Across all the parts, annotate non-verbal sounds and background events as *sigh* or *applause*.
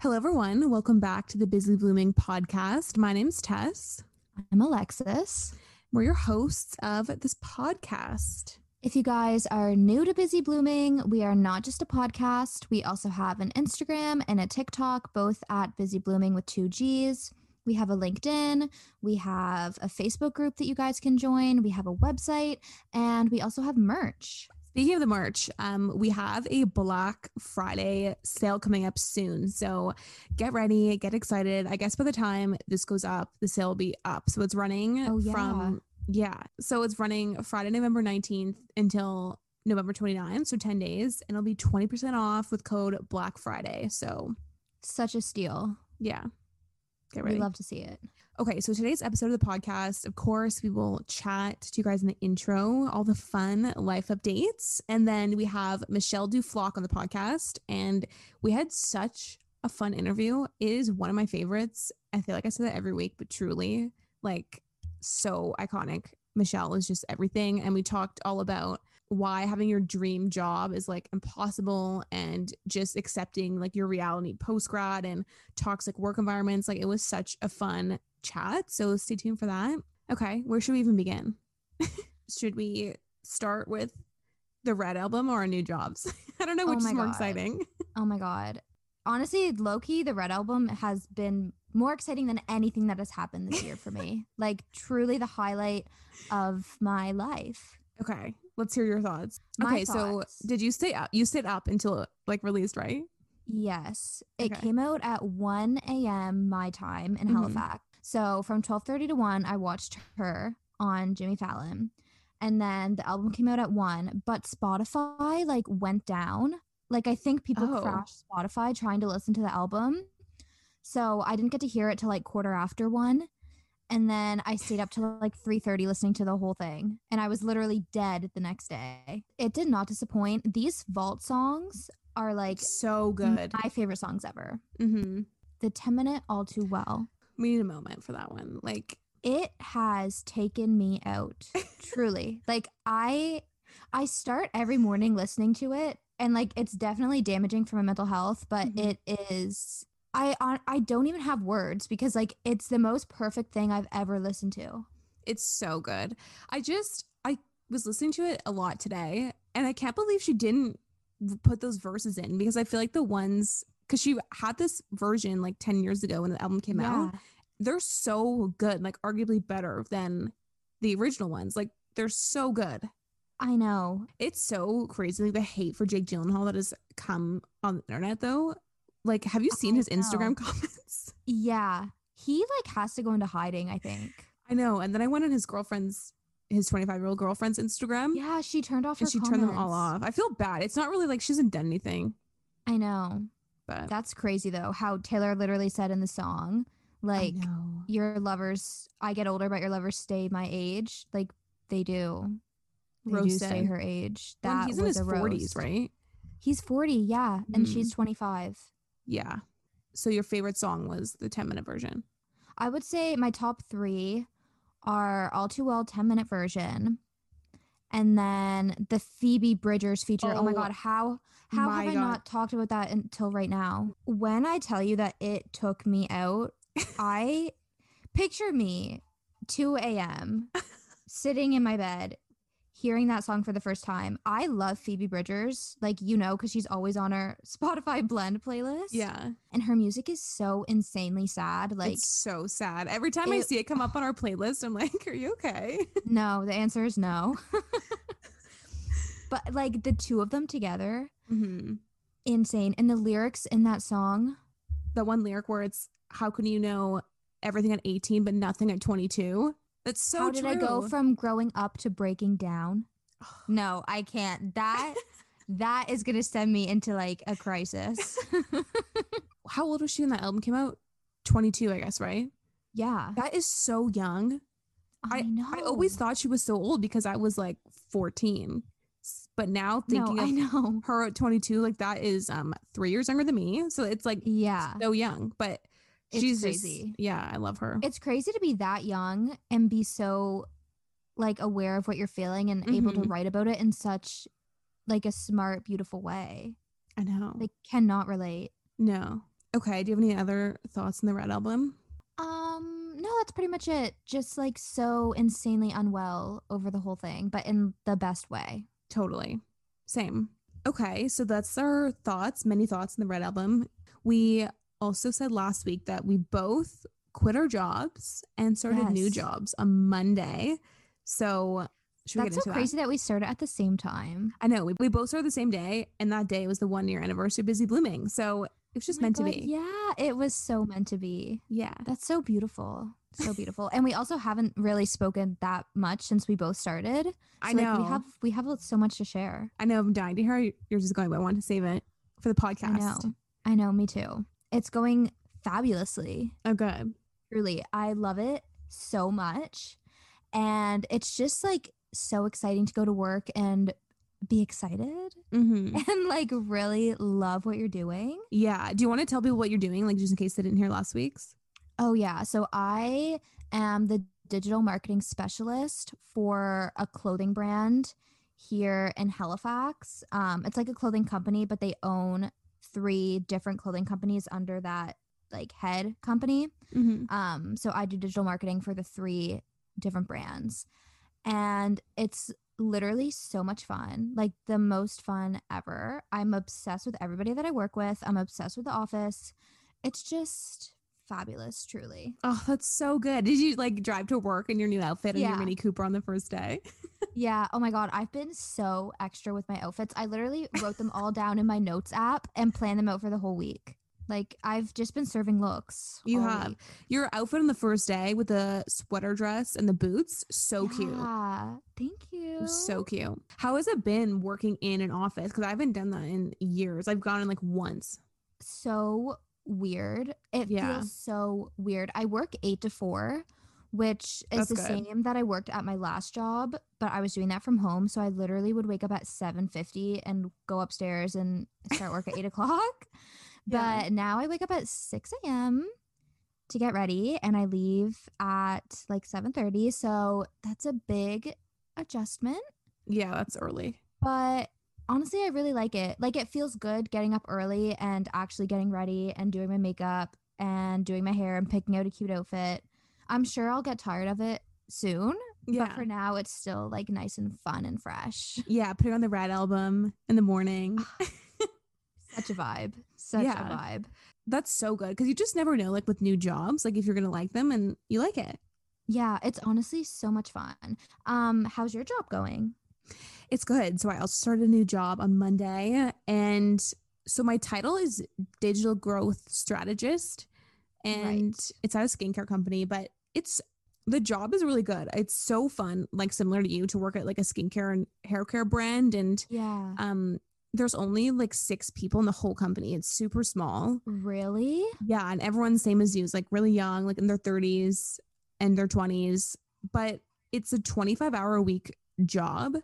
Hello, everyone. Welcome back to the Busy Blooming podcast. My name's Tess. I'm Alexis. We're your hosts of this podcast. If you guys are new to Busy Blooming, we are not just a podcast. We also have an Instagram and a TikTok, both at Busy Blooming with two G's. We have a LinkedIn, we have a Facebook group that you guys can join, we have a website, and we also have merch. Speaking of the merch, um, we have a Black Friday sale coming up soon. So get ready, get excited. I guess by the time this goes up, the sale will be up. So it's running Oh, yeah. from, yeah. So it's running Friday, November 19th until November 29th. So 10 days. And it'll be 20% off with code Black Friday. So Such a steal. yeah, get ready. We love to see it. Okay, so today's episode of the podcast, of course, we will chat to you guys in the intro, all the fun life updates. And then we have Michelle Duflocq on the podcast. And we had such a fun interview. It is one of my favorites. I feel like I say that every week, but truly, like, so iconic. Michelle is just everything. And we talked all about why having your dream job is like impossible and just accepting like your reality post grad and toxic work environments. Like, it was such a fun chat. So stay tuned for that. Okay, where should we even begin? *laughs* should we start with the Red album or our new jobs? *laughs* I don't know Oh which is more God. exciting. Oh my God. Honestly, Loki, the Red Album, has been more exciting than anything that has happened this year for me. *laughs* like, truly the highlight of my life. Okay, let's hear your thoughts. My okay, so did you stay up? You stayed up until like released, right? Yes, it Okay. came out at 1 a.m. my time in Mhm. Halifax. So from 12:30 to 1, I watched her on Jimmy Fallon. And then the album came out at 1, but Spotify like went down. Like I think people Oh. crashed Spotify trying to listen to the album. So I didn't get to hear it till like quarter after 1. And then I stayed up till like 3:30 listening to the whole thing, and I was literally dead the next day. It did not disappoint. These vault songs are like So good. my favorite songs ever. hmm The 10 minute all too well. We need a moment for that one. Like, It has taken me out. *laughs* truly. Like I I start every morning listening to it and like it's definitely damaging for my mental health, but Mhm. it is I I I don't even have words because like it's the most perfect thing I've ever listened to. it's so good. I just I was listening to it a lot today, and I can't believe she didn't put those verses in because I feel like the ones because she had this version like ten years ago when the album came out. They're so good, like arguably better than the original ones. Like they're so good. I know. It's so crazy like, the hate for Jake Gyllenhaal that has come on the internet though. Like, have you seen his know. Instagram comments? *laughs* Yeah. He like has to go into hiding, I think. I know. And then I went on his girlfriend's, his 25 year old girlfriend's Instagram. Yeah, she turned off her and she turned them all off. I feel bad. It's not really like she hasn't done anything, I know. but That's crazy though. How Taylor literally said in the song, like your lovers I get older, but your lovers stay my age. Like they do. They do stay her age. Well, That he's in his a 40s, roast. right? He's 40, yeah. And Mhm. she's 25. Yeah. So your favorite song was the 10 minute version. I would say my top three are All Too Well 10 minute version. And then the Phoebe Bridgers feature. Oh, my Oh, god, how how my have I God. not talked about that until right now? When I tell you that it took me out, *laughs* I picture me 2 a.m. sitting in my bed hearing that song for the first time. I love Phoebe Bridgers, like you know, because she's always on our *laughs* Spotify blend playlist. Yeah. And her music is so insanely sad. Like, it's so sad. Every time I see it come up on our playlist, I'm like, *laughs* are you okay? *laughs* no, the answer is no. but like the two of them together, hmm insane. And the lyrics in that song, The one lyric where it's, how can you know everything at 18 but nothing at 22? That's so how did I go from growing up to breaking down? *sighs* No, I can't. That *laughs* that is gonna send me into like a crisis. *laughs* How old was she when that album came out? 22, I guess, right? yeah, That is so young. I, know. I always thought she was so old because I was like 14. But now thinking no, I of know. her at 22, like that is um three years younger than me. So it's like Yeah, so young. But It's she's crazy. Just, yeah, I love her. it's crazy to be that young and be so like aware of what you're feeling and able to Mhm. write about it in such like a smart, beautiful way. I know. They cannot relate. no. Okay. Do you have any other thoughts on the Red album? Um, no, that's pretty much it. Just like so insanely unwell over the whole thing, but in the best way. Totally. Same. Okay, so that's our thoughts, many thoughts in the Red Album. We also said last week that we both quit our jobs and started new jobs on Monday. So, should we That's so crazy that? we started at the same time. I know we, we both started the same day, and that day was the one year anniversary of Busy Blooming. So, it was just Oh meant to be. Yeah, it was so meant to be. Yeah. That's so beautiful. So beautiful. and we also haven't really spoken that much since we both started. I So, like, know. we have we have so much to share. I know I'm dying to hear yours is going, but I want to save it for the podcast. I know. I know, me too. It's going fabulously. Oh, good. Truly. I love it so much. And it's just like so exciting to go to work and be excited hmm *laughs* and like really love what you're doing. Yeah. Do you want to tell people what you're doing, like just in case they didn't hear last week's? Oh, yeah. So I am the digital marketing specialist for a clothing brand here in Halifax. Um, it's like a clothing company, but they own three different clothing companies under that like head company. Mm-hmm. Um, so I do digital marketing for the three different brands. And it's literally so much fun, like the most fun ever. I'm obsessed with everybody that I work with. I'm obsessed with the office. It's just fabulous, truly. Oh, that's so good. Did you like drive to work in your new outfit and your Mini Cooper on the first day? *laughs* Yeah. Oh my God. I've been so extra with my outfits. I literally wrote them all down in my notes app and planned them out for the whole week. Like I've just been serving looks. You have. week. Your outfit on the first day with the sweater dress and the boots, so cute. Yeah. Thank you. So cute. How has it been working in an office? Because I haven't done that in years. I've gone in like once. so weird. It Yeah. feels so weird. I work eight to four, which is That's the good. same that I worked at my last job, but I was doing that from home. So I literally would wake up at seven fifty and go upstairs and start work at eight o'clock. *laughs* Yeah. But now I wake up at six a.m. to get ready, and I leave at like seven thirty. So that's a big adjustment Yeah, that's early. but honestly i really like it like it feels good getting up early and actually getting ready and doing my makeup and doing my hair and picking out a cute outfit i'm sure i'll get tired of it soon Yeah. but for now it's still like nice and fun and fresh yeah, putting on the red album in the morning. such a vibe such Yeah. a vibe That's so good because you just never know, like with new jobs, like if you're gonna like them and you like it. yeah it's honestly so much fun um how's your job going It's good. So I also started a new job on Monday. And so my title is digital growth strategist. And it's at a skincare company, but it's the job is really good. It's so fun, like similar to you, to work at like a skincare and hair care brand. And yeah um there's only like six people in the whole company. It's super small. really Yeah, and everyone's same as you, is like really young, like in their 30s and their 20s. But it's a 25 hour a week job.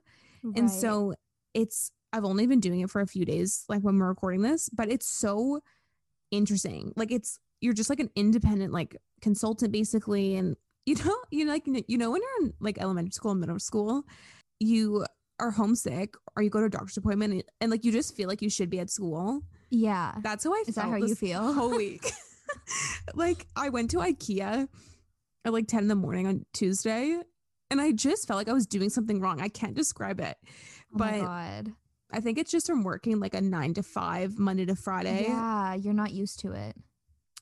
And so it's I've only been doing it for a few days, like when we're recording this, but it's so interesting. Like it's you're just like an independent like consultant basically, and *laughs* you know you know, like you know when you're in like elementary school and middle school, you are homesick or you go to a doctor's appointment and, and like you just feel like you should be at school. yeah That's how I Is that felt how you feel? whole *laughs* week. *laughs* like I went to IKEA at like 10 in the morning on Tuesday and I just felt like I was doing something wrong. I can't describe it. oh but god I think it's just from working like a nine to five, Monday to Friday. yeah you're not used to it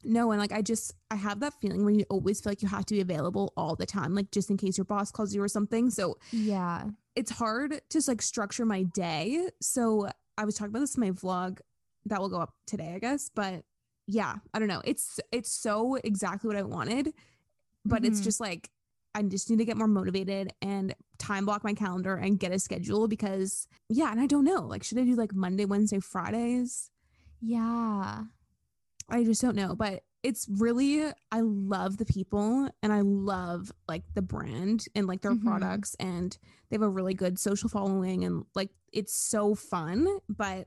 No, and like I just I have that feeling when you always feel like you have to be available all the time, like just in case your boss calls you or something. So yeah it's hard to like structure my day. So I was talking about this in my vlog that will go up today, I guess. But yeah, I don't know. It's it's so exactly what I wanted, but it's Mhm. just like I just need to get more motivated and time block my calendar and get a schedule because yeah, and I don't know. Like, should I do like Monday, Wednesday, Fridays? yeah I just don't know, but it's really I love the people and I love like the brand and like their Mhm. products and they have a really good social following and like it's so fun, but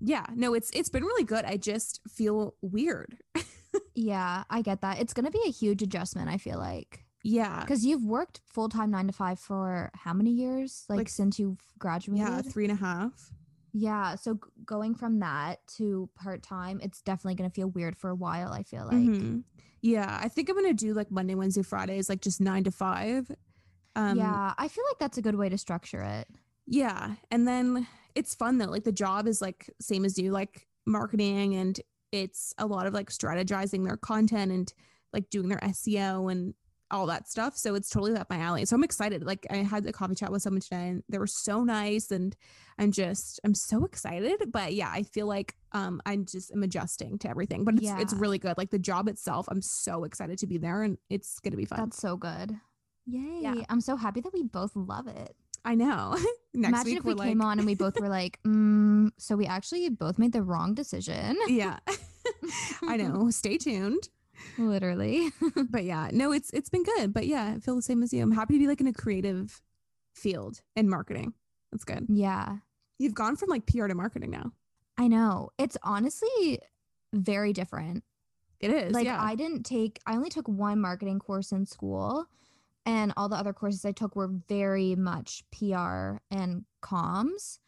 yeah, no, it's it's been really good. I just feel weird. *laughs* Yeah, I get that. It's going to be a huge adjustment, I feel like. Yeah. Because you've worked full time nine to five for how many years? Like, Like, since you've graduated? Yeah, three and a half. Yeah, So g- going from that to part time, it's definitely going to feel weird for a while, I feel like. Mhm. Yeah, I think I'm gonna do like Monday, Wednesday, Fridays, like just nine to five. Um, yeah. I feel like that's a good way to structure it. Yeah. And then it's fun though. Like the job is like same as you, like marketing and it's a lot of like strategizing their content and like doing their SEO and all that stuff. So it's totally up my alley. So I'm excited. Like I had a coffee chat with someone today and they were so nice and I'm just I'm so excited. But yeah, I feel like um I just am adjusting to everything. But it's it's really good. Like the job itself, I'm so excited to be there and it's gonna be fun. That's so good. Yay. I'm so happy that we both love it. I know. *laughs* Next Imagine week if we we're came on and we both were like, *laughs* mm, so we actually both made the wrong decision. Yeah. *laughs* I know. Stay tuned. Literally. *laughs* but yeah, no, it's it's been good. But yeah, I feel the same as you. I'm happy to be like in a creative field in marketing. That's good. yeah. You've gone from like PR to marketing now. I know. It's honestly very different. It is. like yeah. I didn't take I only took one marketing course in school and all the other courses I took were very much PR and comms.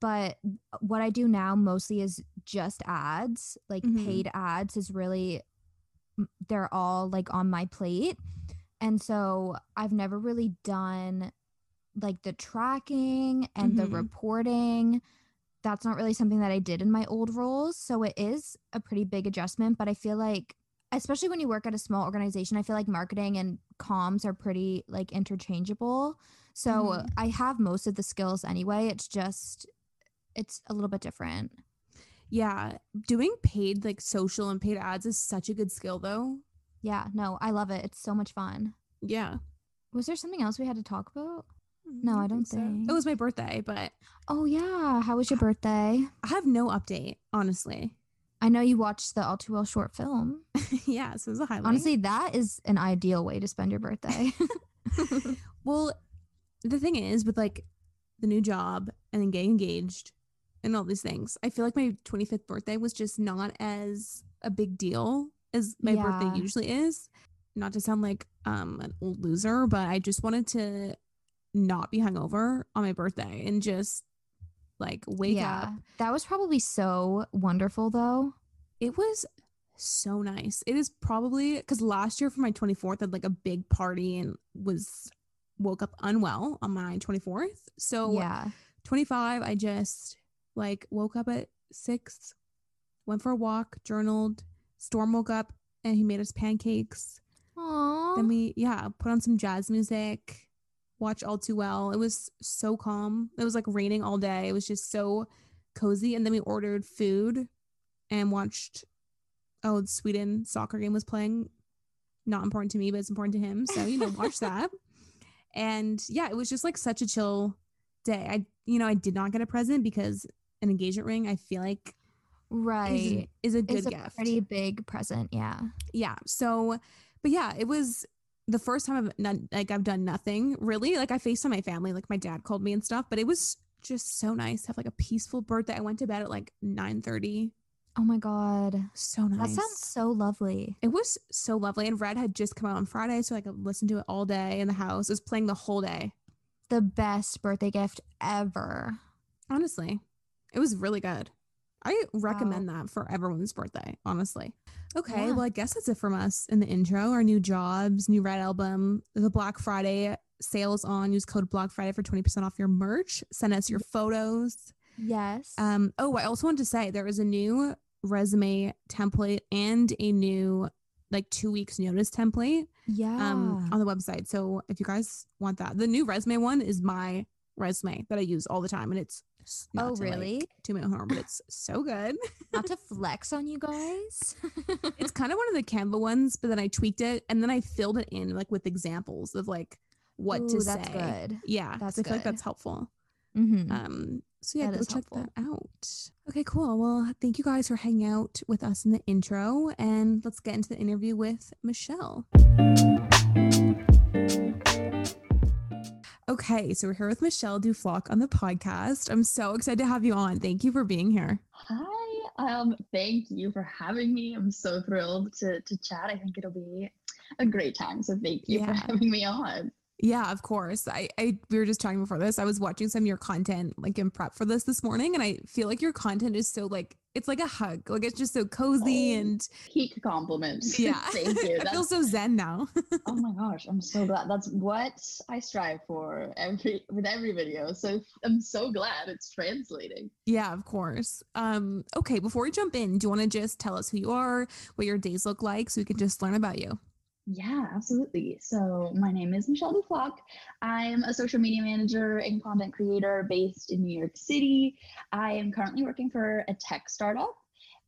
But what I do now mostly is just ads. Like Mhm. paid ads is really they're all like on my plate. And so I've never really done like the tracking and the Mhm. reporting that's not really something that I did in my old roles. So it is a pretty big adjustment, but I feel like especially when you work at a small organization, I feel like marketing and comms are pretty like interchangeable. So Mhm. I have most of the skills anyway. It's just it's a little bit different. Yeah. Doing paid like social and paid ads is such a good skill though. Yeah, no, I love it. It's so much fun. Yeah. Was there something else we had to talk about? Mm, no, I don't so. think. It was my birthday, but Oh yeah, how was your *sighs* birthday? I have no update, honestly. I know you watched the All Too Well short film. *laughs* yeah, so it was a highlight. Honestly, that is an ideal way to spend your birthday. *laughs* *laughs* Well, the thing is with like the new job and then getting engaged and all these things, I feel like my 25th birthday was just not as a big deal as my Yeah. birthday usually is. Not to sound like um an old loser, but I just wanted to not be hungover on my birthday and just like wake up. That was probably so wonderful though. It was so nice. It is probably because last year for my 24th, I had like a big party and was woke up unwell on my 24th. So yeah. 25, I just like woke up at six, went for a walk, journaled. Storm woke up and he made us pancakes. Aww. Then we, yeah, put on some jazz music, watch All Too Well. It was so calm. It was like raining all day. It was just so cozy. And then we ordered food and watched, oh, the Sweden soccer game was playing. Not important to me, but it's important to him. So, you know, watch *laughs* that. And yeah, it was just like such a chill day. I, you know, I did not get a present because an engagement ring, I feel like right. is a good It's a gift pretty big present. Yeah. yeah so but yeah it was the first time i've not, like i've done nothing really like i faced on my family like my dad called me and stuff but it was just so nice to have like a peaceful birthday i went to bed at like 9 30 Oh my God. so nice That sounds so lovely. it was so lovely and red had just come out on friday so i could listen to it all day in the house it was playing the whole day The best birthday gift ever. honestly it was really good. I recommend that for everyone's birthday honestly. Okay Yeah. well i guess that's it from us in the intro. Our new jobs new red album the black friday sales on. Use code black friday for 20% off your merch. Send us your photos. Yes. um oh i also wanted to say there is a new resume template and a new like two weeks notice template yeah. um on the website. So if you guys want that the new resume one is my resume that i use all the time and it's not Oh, to, like, really? to my horn but it's so good *laughs* Not to flex on you guys. it's *laughs* kind of one of the canva ones but then i tweaked it and then i filled it in like with examples of like what Ooh, to that's say good. yeah That's i feel like that's helpful Mm-hmm. um so yeah That go check helpful. that out okay cool well thank you guys for hanging out with us in the intro and let's get into the interview with michelle Okay, so we're here with Michelle Duflocq on the podcast. I'm so excited to have you on. Thank you for being here. Hi, Um, thank you for having me. I'm so thrilled to to chat. I think it'll be a great time. So thank you Yeah. for having me on. Yeah, of course. I, I we were just talking before this. I was watching some of your content like in prep for this this morning, and I feel like your content is so like it's like a hug. Like it's just so cozy Oh, and Peak compliments. *laughs* yeah. thank you. *laughs* I feel so zen now. *laughs* oh my gosh, I'm so glad. That's what I strive for every with every video. So I'm so glad it's translating. yeah, of course. Um, okay, before we jump in, do you want to just tell us who you are, what your days look like, so we can just learn about you? Yeah, absolutely. So my name is Michelle Duflocq. I'm a social media manager and content creator based in New York City. I am currently working for a tech startup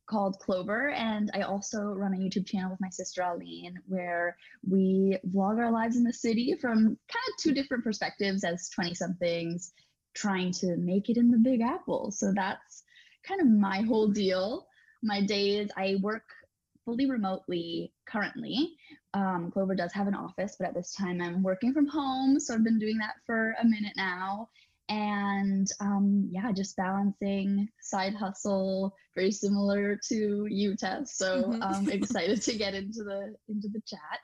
called Clover, and I also run a YouTube channel with my sister Aline, where we vlog our lives in the city from kind of two different perspectives as 20 somethings trying to make it in the Big Apple. So that's kind of my whole deal. My days, I work fully remotely currently. Um, Clover does have an office, but at this time I'm working from home. So I've been doing that for a minute now. And um, yeah, just balancing side hustle, very similar to you, Tess. So Mhm. I'm *laughs* excited to get into the into the chat.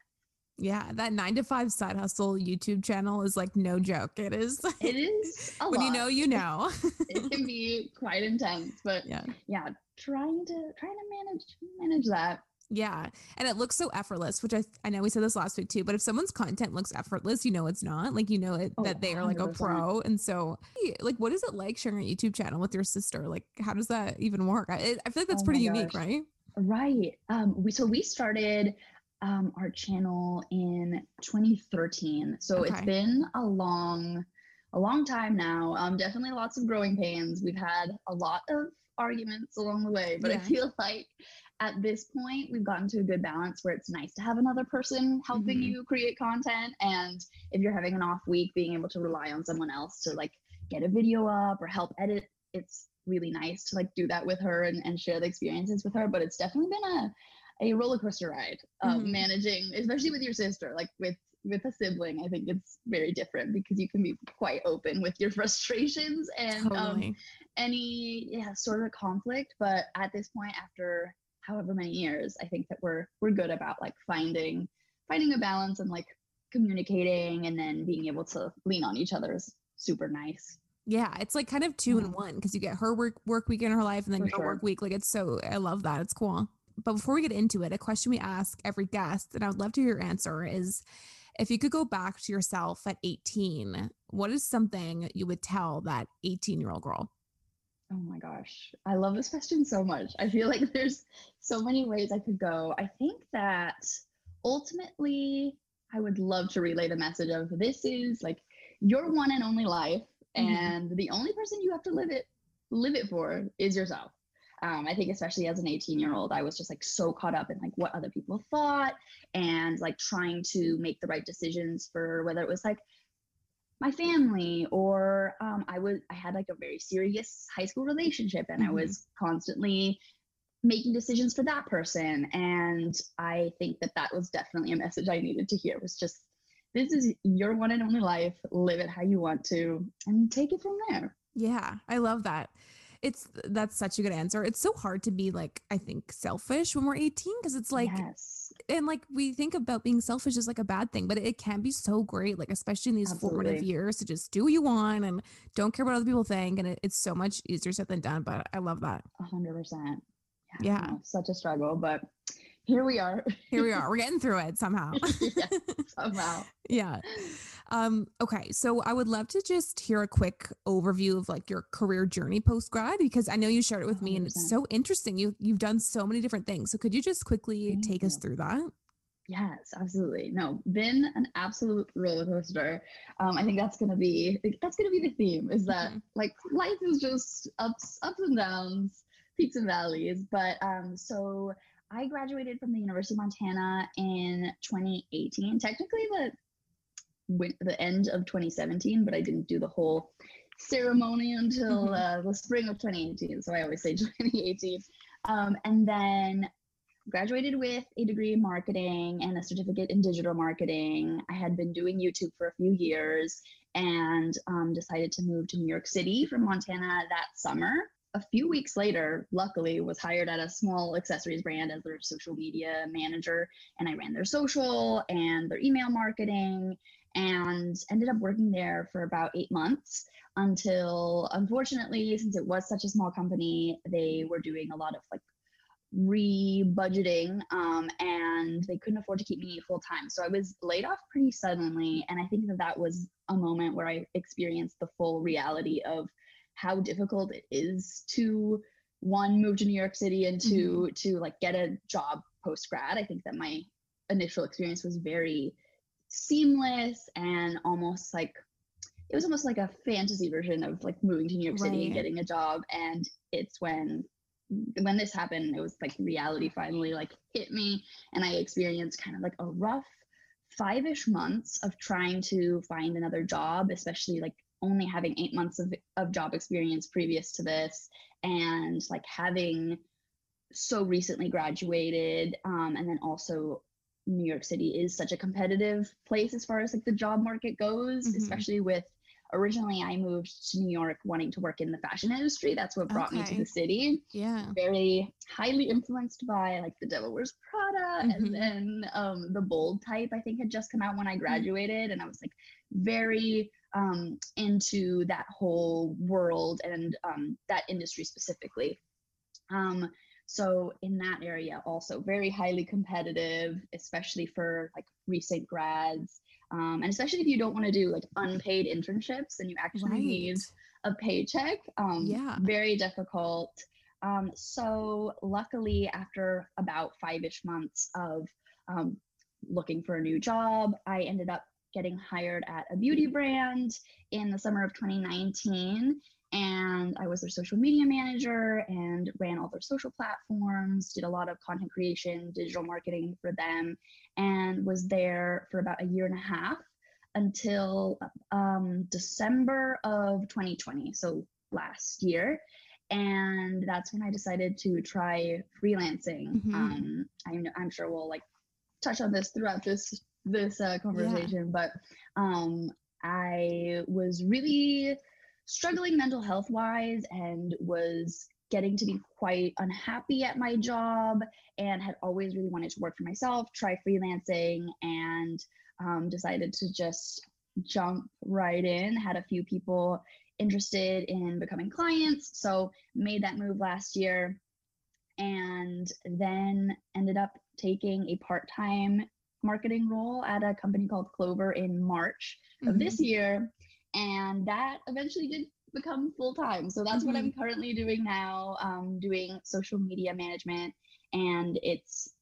Yeah, that nine to five side hustle YouTube channel is like no joke. It is. *laughs* It is a when you know, you know. it can be quite intense, but *laughs* yeah. yeah, trying to trying to manage manage that. Yeah. And it looks so effortless, which I I know we said this last week too, but if someone's content looks effortless, you know it's not. Like you know it Oh, that they are like a 100%. pro. And so like what is it like sharing a YouTube channel with your sister? Like how does that even work? I, I feel like that's Oh pretty unique, gosh. right? Right. Um, we so we started um, our channel in 2013. So it's been a long, a long time now. Um, definitely lots of growing pains. We've had a lot of arguments along the way, but I feel *laughs* like at this point we've gotten to a good balance where it's nice to have another person helping Mhm. you create content. And if you're having an off week, being able to rely on someone else to like get a video up or help edit, it's really nice to like do that with her and, and share the experiences with her. But it's definitely been a a roller coaster ride uh, Mhm. managing, especially with your sister, like with with a sibling. I think it's very different because you can be quite open with your *laughs* frustrations and um, any yeah sort of conflict. But at this point, after however many years, I think that we're we're good about like finding finding a balance and like communicating and then being able to lean on each other is super nice. yeah. It's like kind of two in mm-hmm. one because you get her work work week in her life and then For your sure. work week. Like it's so I love that. It's cool. But before we get into it, a question we ask every guest, and I would love to hear your answer, is if you could go back to yourself at 18, what is something you would tell that 18 year old girl? Oh my gosh. I love this question so much. I feel like there's so many ways I could go. I think that ultimately, I would love to relay the message of this is like your one and only life, Mhm. and the only person you have to live it live it for is yourself. Um, I think especially as an 18 year old, I was just like so caught up in like what other people thought and like trying to make the right decisions for whether it was like my family or um, i was i had like a very serious high school relationship and i Mhm. was constantly making decisions for that person and i think that that was definitely a message i needed to hear was just this is your one and only life live it how you want to and take it from there Yeah, I love that. It's that's such a good answer. It's so hard to be like, I think, selfish when we're 18 because it's like, yes and like we think about being selfish as like a bad thing, but it can be so great, like especially in these formative years to just do what you want and don't care what other people think. And it, it's so much easier said than done. But I love that. a 100% Yeah. no, such a struggle but here we are Here we are. We're getting through it somehow. *laughs* yeah, *laughs* somehow yeah. Um, okay. So I would love to just hear a quick overview of like your career journey post grad because I know you shared it with me and it's so interesting. You you've done so many different things. So could you just quickly Thank take us through that? Yes, absolutely. No, been an absolute roller coaster. Um, I think that's gonna be that's gonna be the theme. Is that Mhm. like life is just ups ups and downs, peaks and valleys. But um, so I graduated from the University of Montana in 2018. Technically, the the end of 2017, but I didn't do the whole ceremony until Mhm. uh, the spring of 2018. So I always say *laughs* 2018. Um, and then graduated with a degree in marketing and a certificate in digital marketing. I had been doing YouTube for a few years and um, decided to move to New York City from Montana that summer. A few weeks later, luckily, was hired at a small accessories brand as their social media manager. And I ran their social and their email marketing and ended up working there for about eight months until, unfortunately, since it was such a small company, they were doing a lot of like re-budgeting um, and they couldn't afford to keep me full time so i was laid off pretty suddenly and i think that that was a moment where i experienced the full reality of how difficult it is to one move to new york city and 2 mm-hmm. to like get a job post grad i think that my initial experience was very seamless and almost like it was almost like a fantasy version of like moving to new york city right. and getting a job and it's when when this happened, it was like reality finally like hit me, and I experienced kind of like a rough five-ish months of trying to find another job, especially like only having eight months of, of job experience previous to this, and like having so recently graduated, um, and then also New York City is such a competitive place as far as like the job market goes, mm-hmm. especially with originally I moved to New York wanting to work in the fashion industry. That's what brought okay. me to the city. Yeah. Very highly influenced by like the Devil Wears Prada mm-hmm. and then um, the bold type I think had just come out when I mm-hmm. graduated. Mm-hmm. And I was like very um, into that whole world and um, that industry specifically. Um, so in that area also very highly competitive, especially for like recent grads. Um, and especially if you don't want to do like unpaid internships and you actually right. need a paycheck. Um, yeah. Very difficult. Um, so luckily, after about five-ish months of um, looking for a new job, I ended up getting hired at a beauty brand in the summer of 2019 and I was their social media manager and ran all their social platforms, did a lot of content creation, digital marketing for them, and was there for about a year and a half until um, December of 2020, so last year. And that's when I decided to try freelancing. Mm-hmm. Um, I'm, I'm sure we'll like touch on this throughout this this uh, conversation, yeah. but um, I was really struggling mental health wise and was getting to be quite unhappy at my job and had always really wanted to work for myself, try freelancing, and um, decided to just jump right in. Had a few people interested in becoming clients, so made that move last year and then ended up taking a part time marketing role at a company called Clover in March mm-hmm. of this year and that eventually did become full time. So that's mm-hmm. what I'm mm-hmm. currently doing now, um, doing social media management, and it's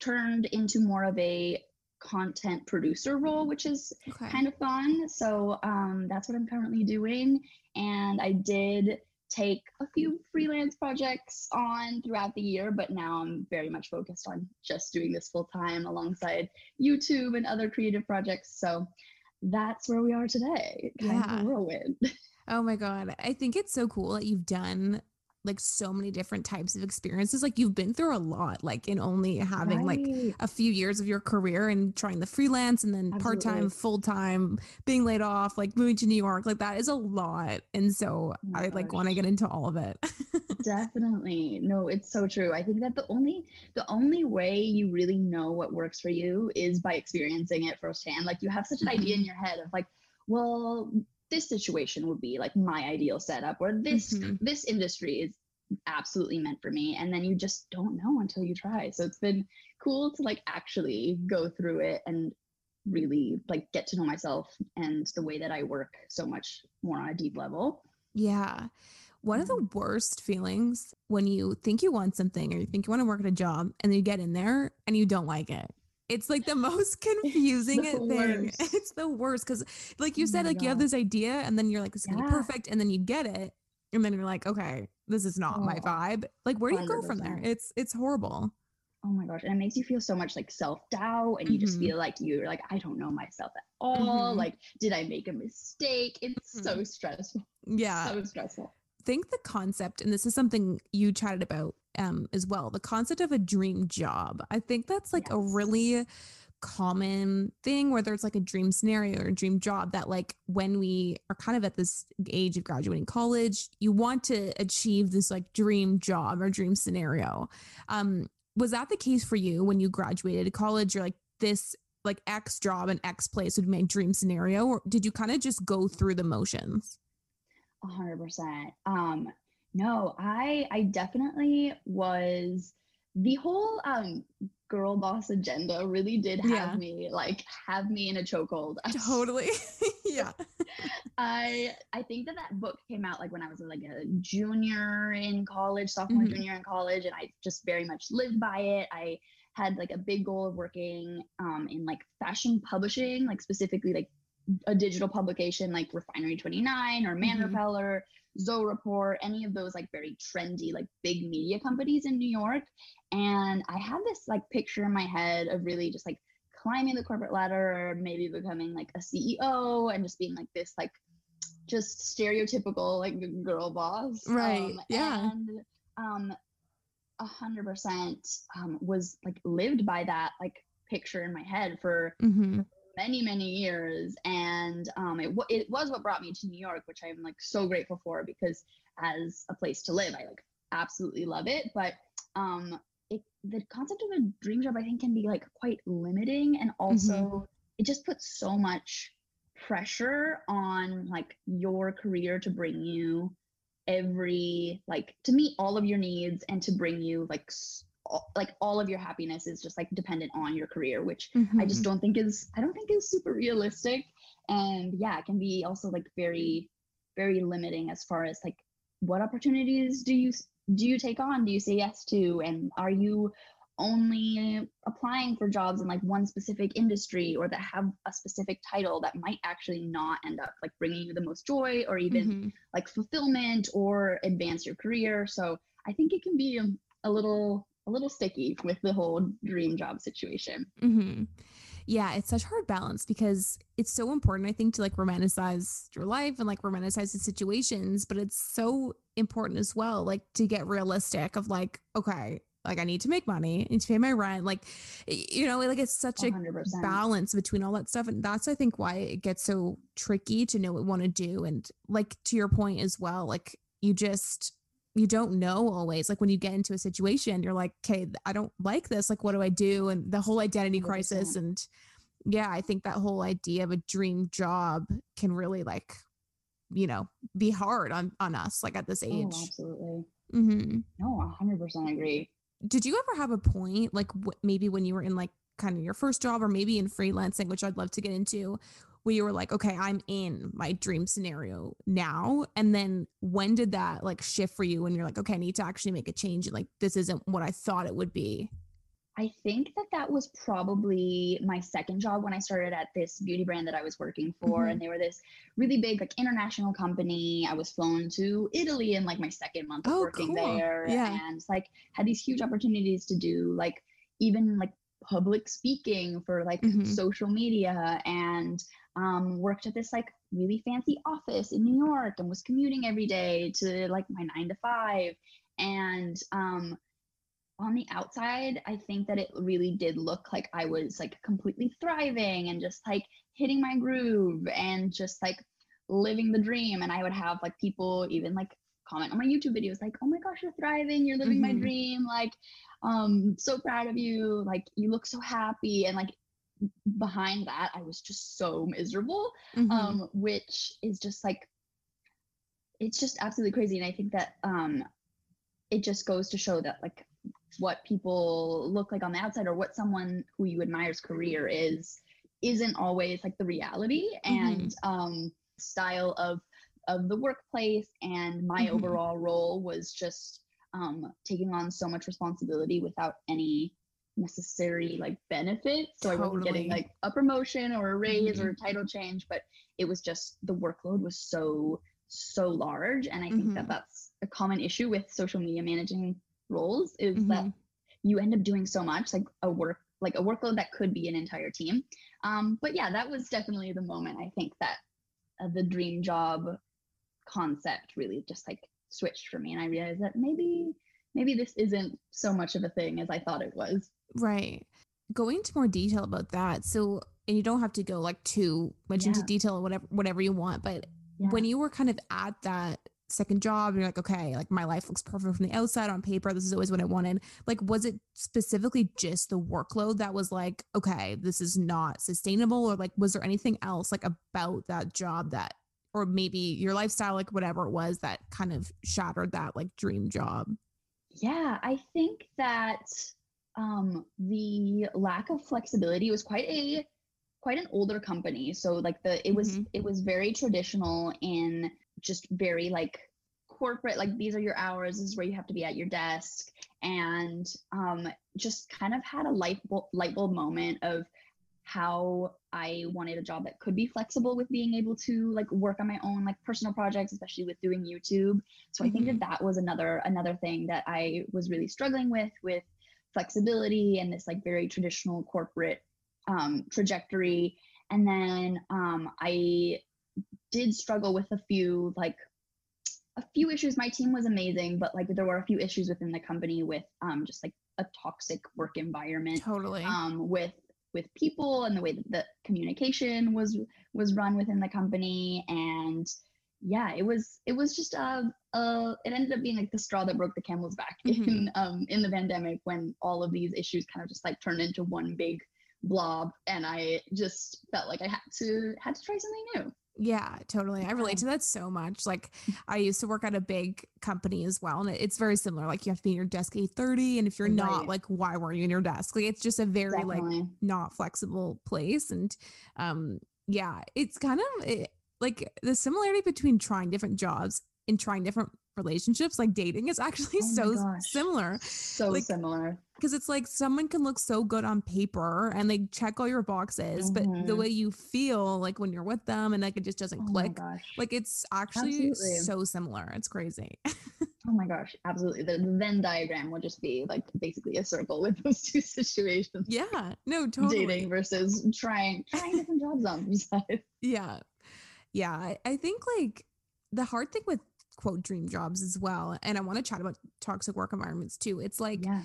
turned into more of a content producer role, which is okay. kind of fun. So um, that's what I'm currently doing, and I did take a few freelance projects on throughout the year, but now I'm very much focused on just doing this full time alongside YouTube and other creative projects. So that's where we are today. Kind yeah. of whirlwind. *laughs* Oh my God. I think it's so cool that you've done like so many different types of experiences. Like you've been through a lot, like in only having right. like a few years of your career and trying the freelance and then part time, full time, being laid off, like moving to New York. Like that is a lot. And so oh I like want to get into all of it. *laughs* Definitely. No, it's so true. I think that the only the only way you really know what works for you is by experiencing it firsthand. Like you have such an mm-hmm. idea in your head of like, well, this situation would be like my ideal setup or this mm-hmm. this industry is absolutely meant for me and then you just don't know until you try so it's been cool to like actually go through it and really like get to know myself and the way that I work so much more on a deep level. Yeah. One of the mm-hmm. worst feelings when you think you want something or you think you want to work at a job and you get in there and you don't like it. It's like the most *laughs* confusing the thing. Worst. It's the worst because, like you oh said, like God. you have this idea and then you're like, "This is yeah. perfect," and then you get it, and then you're like, "Okay, this is not oh, my vibe." Like, where do you 100%. go from there? It's it's horrible. Oh my gosh, and it makes you feel so much like self doubt, and you mm-hmm. just feel like you're like, I don't know myself at all. Mm-hmm. Like, did I make a mistake? It's mm-hmm. so stressful. Yeah, so stressful think the concept, and this is something you chatted about um, as well, the concept of a dream job. I think that's like yes. a really common thing where there's like a dream scenario or a dream job that like when we are kind of at this age of graduating college you want to achieve this like dream job or dream scenario um was that the case for you when you graduated college you're like this like x job and x place would be my dream scenario or did you kind of just go through the motions A hundred percent. Um, no, I I definitely was the whole um girl boss agenda really did have Yeah. me like have me in a chokehold. *laughs* totally *laughs* yeah I I think that that book came out like when I was like a junior in college, sophomore, Mhm. junior in college, and I just very much lived by it. I had like a big goal of working um, in like fashion publishing, like specifically like a digital publication like Refinery 29 or Man Mhm. Repeller, Zoe Report, any of those like very trendy like big media companies in New York. And I had this like picture in my head of really just like climbing the corporate ladder or maybe becoming like a CEO and just being like this like just stereotypical like girl boss. Right, Um, yeah. And um a hundred percent um was like lived by that like picture in my head for hmm many many years. And um it, wa- it was what brought me to new york which i'm like so grateful for because as a place to live i like absolutely love it. But um it the concept of a dream job i think can be like quite limiting. And also it just puts so much pressure on like your career to bring you every like to meet all of your needs and to bring you like s- like all of your happiness is just like dependent on your career which I Mm-hmm. just don't think is I don't think is super realistic. And yeah, it can be also like very, very limiting as far as like what opportunities do you do you take on? Do you say yes to? And are you only applying for jobs in like one specific industry or that have a specific title that might actually not end up like bringing you the most joy or even Mhm. like fulfillment or advance your career. So I think it can be a, a little a little sticky with the whole dream job situation. hmm Yeah, it's such hard balance because it's so important, I think, to like romanticize your life and like romanticize the situations, but it's so important as well, like to get realistic of like, okay, like I need to make money, I need to pay my rent, like you know, like it's such a 100%. balance between all that stuff, and that's I think why it gets so tricky to know what we want to do, and like to your point as well, like you just you don't know always like when you get into a situation you're like okay i don't like this like what do i do and the whole identity crisis 100%. and yeah i think that whole idea of a dream job can really like you know be hard on on us like at this Oh, age absolutely. hmm No, 100% agree. did you ever have a point like w- maybe when you were in like kind of your first job or maybe in freelancing which i'd love to get into where you were like okay i'm in my dream scenario now and then when did that like shift for you when you're like okay i need to actually make a change and like this isn't what i thought it would be I think that that was probably my second job when I started at this beauty brand that I was working for. Mhm. And they were this really big, like international company. I was flown to Italy in like my second month of Oh, working cool. there. Yeah. And like had these huge opportunities to do like even like public speaking for like Mhm. social media and um, worked at this like really fancy office in New York and was commuting every day to like my nine to five. And um, on the outside, I think that it really did look like I was like completely thriving and just like hitting my groove and just like living the dream. And I would have like people even like comment on my YouTube videos like, "Oh my gosh, you're thriving, you're living my Mhm. dream, like um so proud of you, like you look so happy." And like behind that, I was just so miserable Mhm. um, which is just like it's just absolutely crazy and i think that um, it just goes to show that like what people look like on the outside or what someone who you admire's career is isn't always like the reality and um, style of of the workplace and my Mhm. overall role was just um, taking on so much responsibility without any necessary like benefits so i wasn't getting like a promotion or a raise Mhm. or a title change but it was just the workload was so so large and i think that Mhm. that's a common issue with social media managing roles is Mhm. that you end up doing so much like a work like a workload that could be an entire team um, but yeah that was definitely the moment i think that uh, the dream job concept really just like switched for me and i realized that maybe maybe this isn't so much of a thing as i thought it was Right. going into more detail about that. So, and you don't have to go like too much into detail or whatever whatever you want, but Yeah. when you were kind of at that second job, you're like, okay, like my life looks perfect from the outside on paper. This is always what I wanted. Like, was it specifically just the workload that was like, okay, this is not sustainable? Or like, was there anything else like about that job that, or maybe your lifestyle, like whatever it was that kind of shattered that like dream job? Yeah, I think that um, the lack of flexibility was quite a quite an older company. So like the it was Mhm. it was very traditional in just very like corporate like these are your hours this is where you have to be at your desk and um just kind of had a light bulb, light bulb moment of how I wanted a job that could be flexible with being able to like work on my own like personal projects especially with doing YouTube so I think that that was another another thing that I was really struggling with with flexibility and this like very traditional corporate um, trajectory. And then um, I did struggle with a few like a few issues. My team was amazing, but like there were a few issues within the company with um, just like a toxic work environment Totally. um, with with people and the way that the communication was was run within the company. And yeah it was it was just a, a it ended up being like the straw that broke the camel's back *laughs* Mhm. in um in the pandemic when all of these issues kind of just like turned into one big blob. And i just felt like i had to had to try something new Yeah, totally. I relate to that so much. Like I used to work at a big company as well. And it's very similar. Like you have to be in your desk 8:30. And if you're not, Right. like, why weren't you in your desk? Like it's just a very like not flexible place. And um yeah, it's kind of it, like the similarity between trying different jobs and trying different relationships, like dating, is actually Oh so gosh. similar. so Like, similar because it's like someone can look so good on paper and they check all your boxes, but the Mhm. way you feel like when you're with them and like it just doesn't oh click, like it's actually Absolutely. so similar. It's crazy. *laughs* oh my gosh absolutely the venn diagram would just be like basically a circle with those two *laughs* situations yeah. No, totally. dating versus trying trying different jobs on the side. Yeah. Yeah. I, I think like the hard thing with quote dream jobs as well, and I want to chat about toxic work environments too. It's like yeah,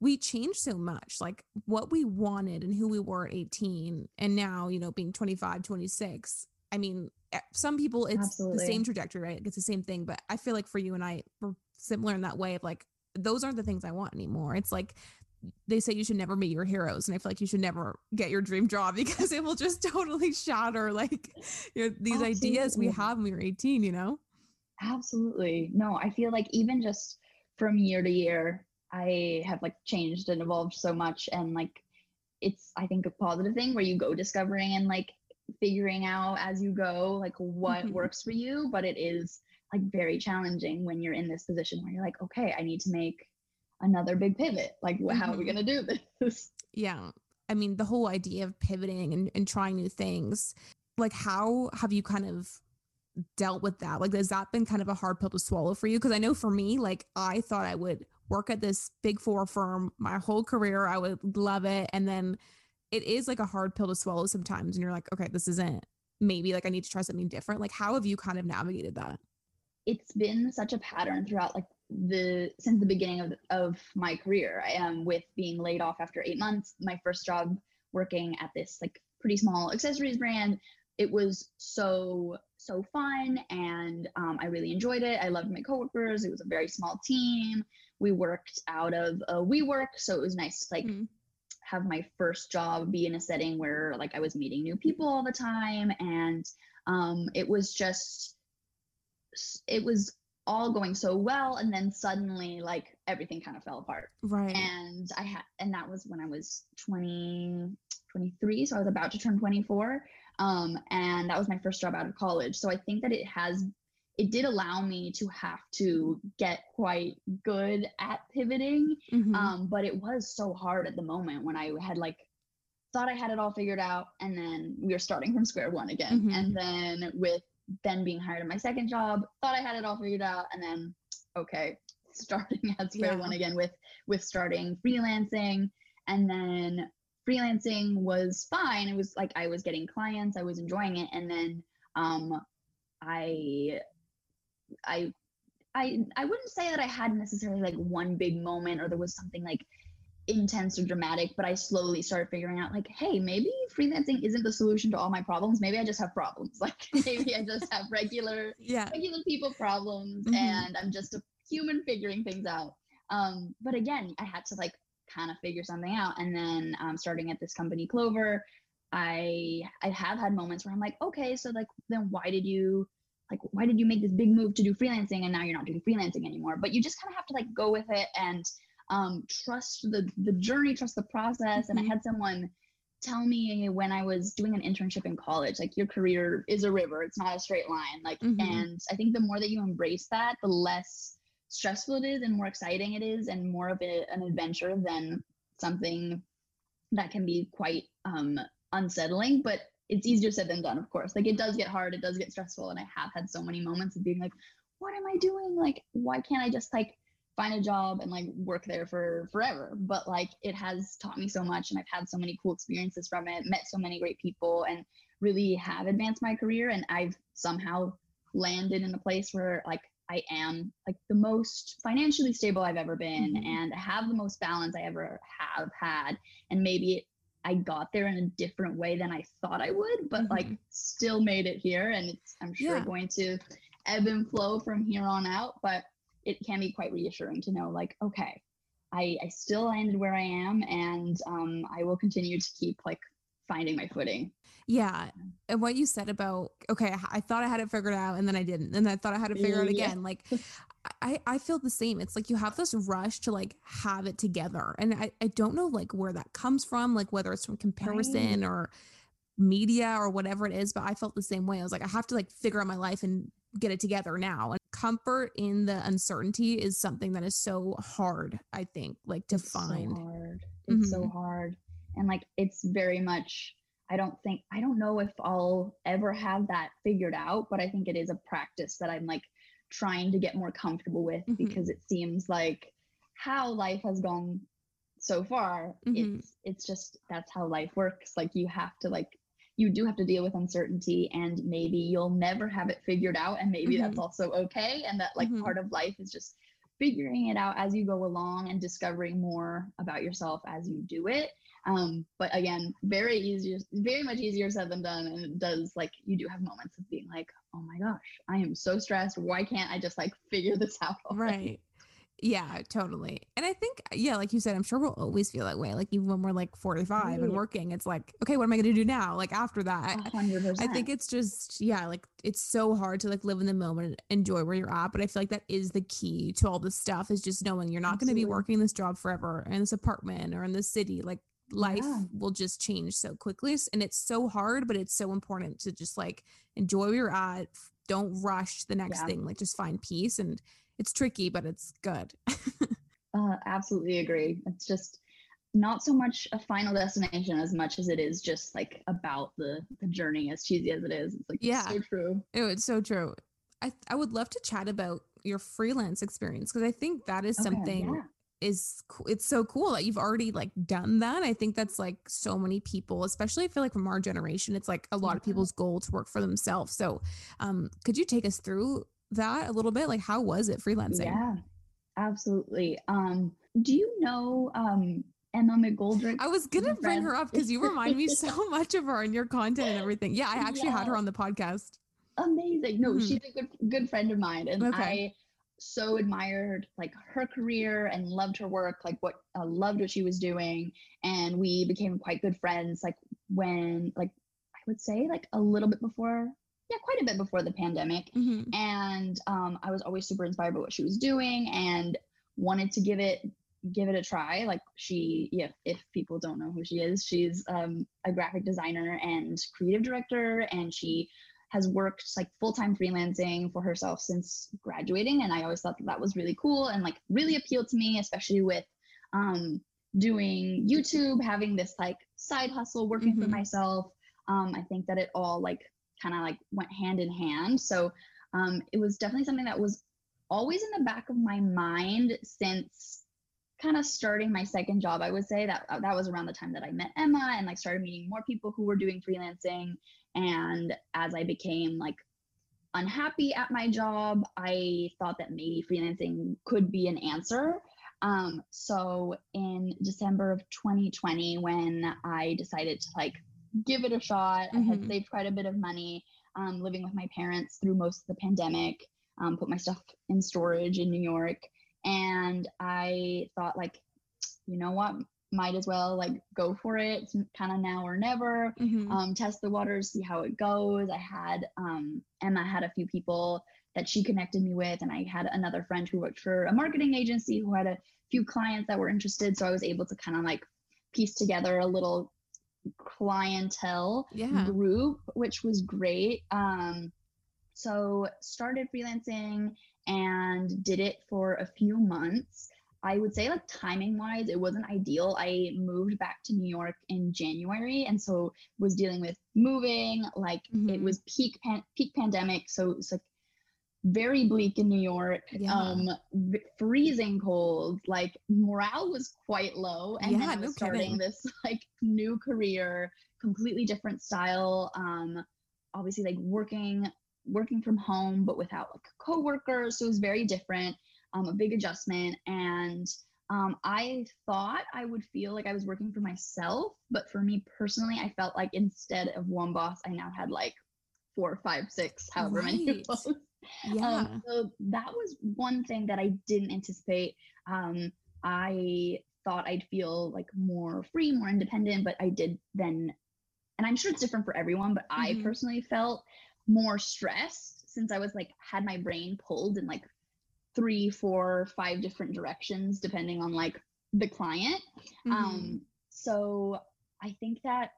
we change so much, like what we wanted and who we were at 18, and now, you know, being 25, 26. I mean, eh, some people it's the same trajectory, right? It's the same thing, but I feel like for you and I, we're similar in that way of like, those aren't the things I want anymore. It's like they say you should never meet your heroes, and I feel like you should never get your dream job *laughs* because it will just totally shatter like your, these ideas we have when we were 18, you know? Absolutely. No, I feel like even just from year to year, I have like changed and evolved so much, and like it's I think a positive thing where you go discovering and like figuring out as you go like what Mhm. works for you, but it is like very challenging when you're in this position where you're like, okay, I need to make another big pivot. Like, wh- how are we Mhm. gonna do this? *laughs* Yeah. I mean, the whole idea of pivoting and, and trying new things, like how have you kind of dealt with that? Like, has that been kind of a hard pill to swallow for you? Because I know for me, like, I thought I would work at this big four firm my whole career. I would love it. And then it is like a hard pill to swallow sometimes. And you're like, okay, this isn't maybe like I need to try something different. Like, how have you kind of navigated that? it's been such a pattern throughout like the since the beginning of of my career. I am with being laid off after eight months. My first job working at this like pretty small accessories brand. It was so so fun, and um, I really enjoyed it. I loved my coworkers. It was a very small team. We worked out of a WeWork, so it was nice to like Mhm. have my first job be in a setting where like I was meeting new people all the time, and um, it was just it was all going so well and then suddenly like everything kind of fell apart Right. and i had and that was when i was 20 23 so i was about to turn 24 um, and that was my first job out of college so i think that it has it did allow me to have to get quite good at pivoting Mhm. um, but it was so hard at the moment when i had like thought i had it all figured out and then we were starting from square one again Mhm. and then with then being hired at my second job thought i had it all figured out and then okay *laughs* starting at square Yeah. one again with with starting freelancing and then freelancing was fine it was like i was getting clients i was enjoying it and then um i i i i wouldn't say that i had necessarily like one big moment or there was something like intense or dramatic, but I slowly started figuring out like, hey, maybe freelancing isn't the solution to all my problems. Maybe I just have problems. *laughs* Like maybe I just have regular Yeah. regular people problems Mhm. and I'm just a human figuring things out. Um, but again, I had to like kind of figure something out. And then um, starting at this company, Clover, I I have had moments where I'm like, okay, so like then why did you like why did you make this big move to do freelancing and now you're not doing freelancing anymore? But you just kind of have to like go with it and um, trust the the journey, trust the process. And I Mhm. had someone tell me when I was doing an internship in college, like your career is a river, it's not a straight line. Like, Mhm. and I think the more that you embrace that, the less stressful it is and more exciting it is, and more of a, an adventure than something that can be quite um, unsettling. But it's easier said than done, of course. Like, it does get hard, it does get stressful. And I have had so many moments of being like, what am I doing? Like, why can't I just like find a job and like work there for forever but like it has taught me so much and i've had so many cool experiences from it met so many great people and really have advanced my career and i've somehow landed in a place where like i am like the most financially stable i've ever been Mhm. and have the most balance i ever have had and maybe i got there in a different way than i thought i would but like Mhm. still made it here and it's i'm sure Yeah. going to ebb and flow from here on out but it can be quite reassuring to know like okay i i still landed where i am and um i will continue to keep like finding my footing Yeah. And what you said about, okay, I, thought I had it figured out and then I didn't. And I thought I had to figure it out Yeah. again. Like, *laughs* I, I feel the same. It's like you have this rush to like have it together. And I, I don't know like where that comes from, like whether it's from comparison or media or whatever it is, but I felt the same way. I was like, I have to like figure out my life and get it together now. And comfort in the uncertainty is something that is so hard, I think, like to It's find. so hard it's so Mhm. hard and like it's very much i don't think i don't know if i'll ever have that figured out but i think it is a practice that i'm like trying to get more comfortable with Mhm. because it seems like how life has gone so far Mhm. it's it's just that's how life works like you have to like you do have to deal with uncertainty and maybe you'll never have it figured out and maybe that's Mhm. also okay and that like Mhm. part of life is just figuring it out as you go along and discovering more about yourself as you do it um but again very easier very much easier said than done and it does like you do have moments of being like oh my gosh i am so stressed why can't i just like figure this *laughs* out already? Right. Yeah, totally. And I think, yeah, like you said, I'm sure we'll always feel that way. Like even when we're like 45 and working, it's like, okay, what am I going to do now? Like after that, A I, hundred I think it's just, yeah, like it's so hard to like live in the moment and enjoy where you're at. But I feel like that is the key to all this stuff is just knowing you're not going to be working this job forever in this apartment or in this city. Like life Yeah. will just change so quickly. And it's so hard, but it's so important to just like enjoy where you're at. Don't rush the next Yeah. thing. Like just find peace. And it's tricky, but it's good. *laughs* Uh, absolutely agree. It's just not so much a final destination as much as it is just like about the the journey. As cheesy as it is, it's like Yeah. so true. Oh, it's so true. I I would love to chat about your freelance experience because I think that is Okay, something yeah. Is it's so cool that you've already like done that. I think that's like so many people, especially I feel like from our generation, it's like a lot of people's goal to work for themselves. So, um, could you take us through that a little bit? Like, how was it freelancing? Yeah, absolutely. Um, do you know um Emma McGoldrick? I was gonna bring her up because you remind me so *laughs* much of her and your content and everything. Yeah, I actually had her on the podcast. Amazing. No, Mhm. she's a good good friend of mine, and Okay. I so admired like her career and loved her work like what uh, loved what she was doing and we became quite good friends like when like i would say like a little bit before yeah quite a bit before the pandemic Mhm. and um, I was always super inspired by what she was doing and wanted to give it give it a try. Like she, yeah, if people don't know who she is, she's um, a graphic designer and creative director, and she has worked like full time freelancing for herself since graduating. And I always thought that that was really cool and like really appealed to me, especially with um, doing YouTube, having this like side hustle, working for Mhm. myself. Um, I think that it all like kind of like went hand in hand. So um, it was definitely something that was always in the back of my mind since kind of starting my second job. I would say that uh, that was around the time that I met Emma and like started meeting more people who were doing freelancing. And as I became like unhappy at my job, I thought that maybe freelancing could be an answer. Um, so in December of 2020, when I decided to like give it a shot, I had Mhm. saved quite a bit of money um, living with my parents through most of the pandemic, um, put my stuff in storage in New York. And I thought, like, you know what? Might as well like go for it. It's kind of now or never Mhm. um, test the waters, see how it goes. I had um, Emma had a few people that she connected me with, and I had another friend who worked for a marketing agency who had a few clients that were interested. So I was able to kind of like piece together a little clientele yeah. group, which was great. Um, so started freelancing and did it for a few months. I would say like timing wise, it wasn't ideal. I moved back to New York in January, and so was dealing with moving. Like it Mhm. was peak pan- peak pandemic, so it's like very bleak in New York. Yeah. Um, v- freezing cold. Like morale was quite low, and then Yeah, I no was starting kidding. this *laughs* like new career, completely different style. Um, obviously like working working from home, but without like coworkers, so it was very different. Um, a big adjustment, and um, I thought I would feel like I was working for myself, but for me personally, I felt like instead of one boss, I now had like four, five, six, however many Right. *laughs* bosses. Yeah. Um, so that was one thing that I didn't anticipate. Um, I thought I'd feel like more free, more independent, but I did then, and I'm sure it's different for everyone, but I Mhm. personally felt more stressed since I was like had my brain pulled in like three, four, five different directions depending on like the client. Mhm. Um, so I think that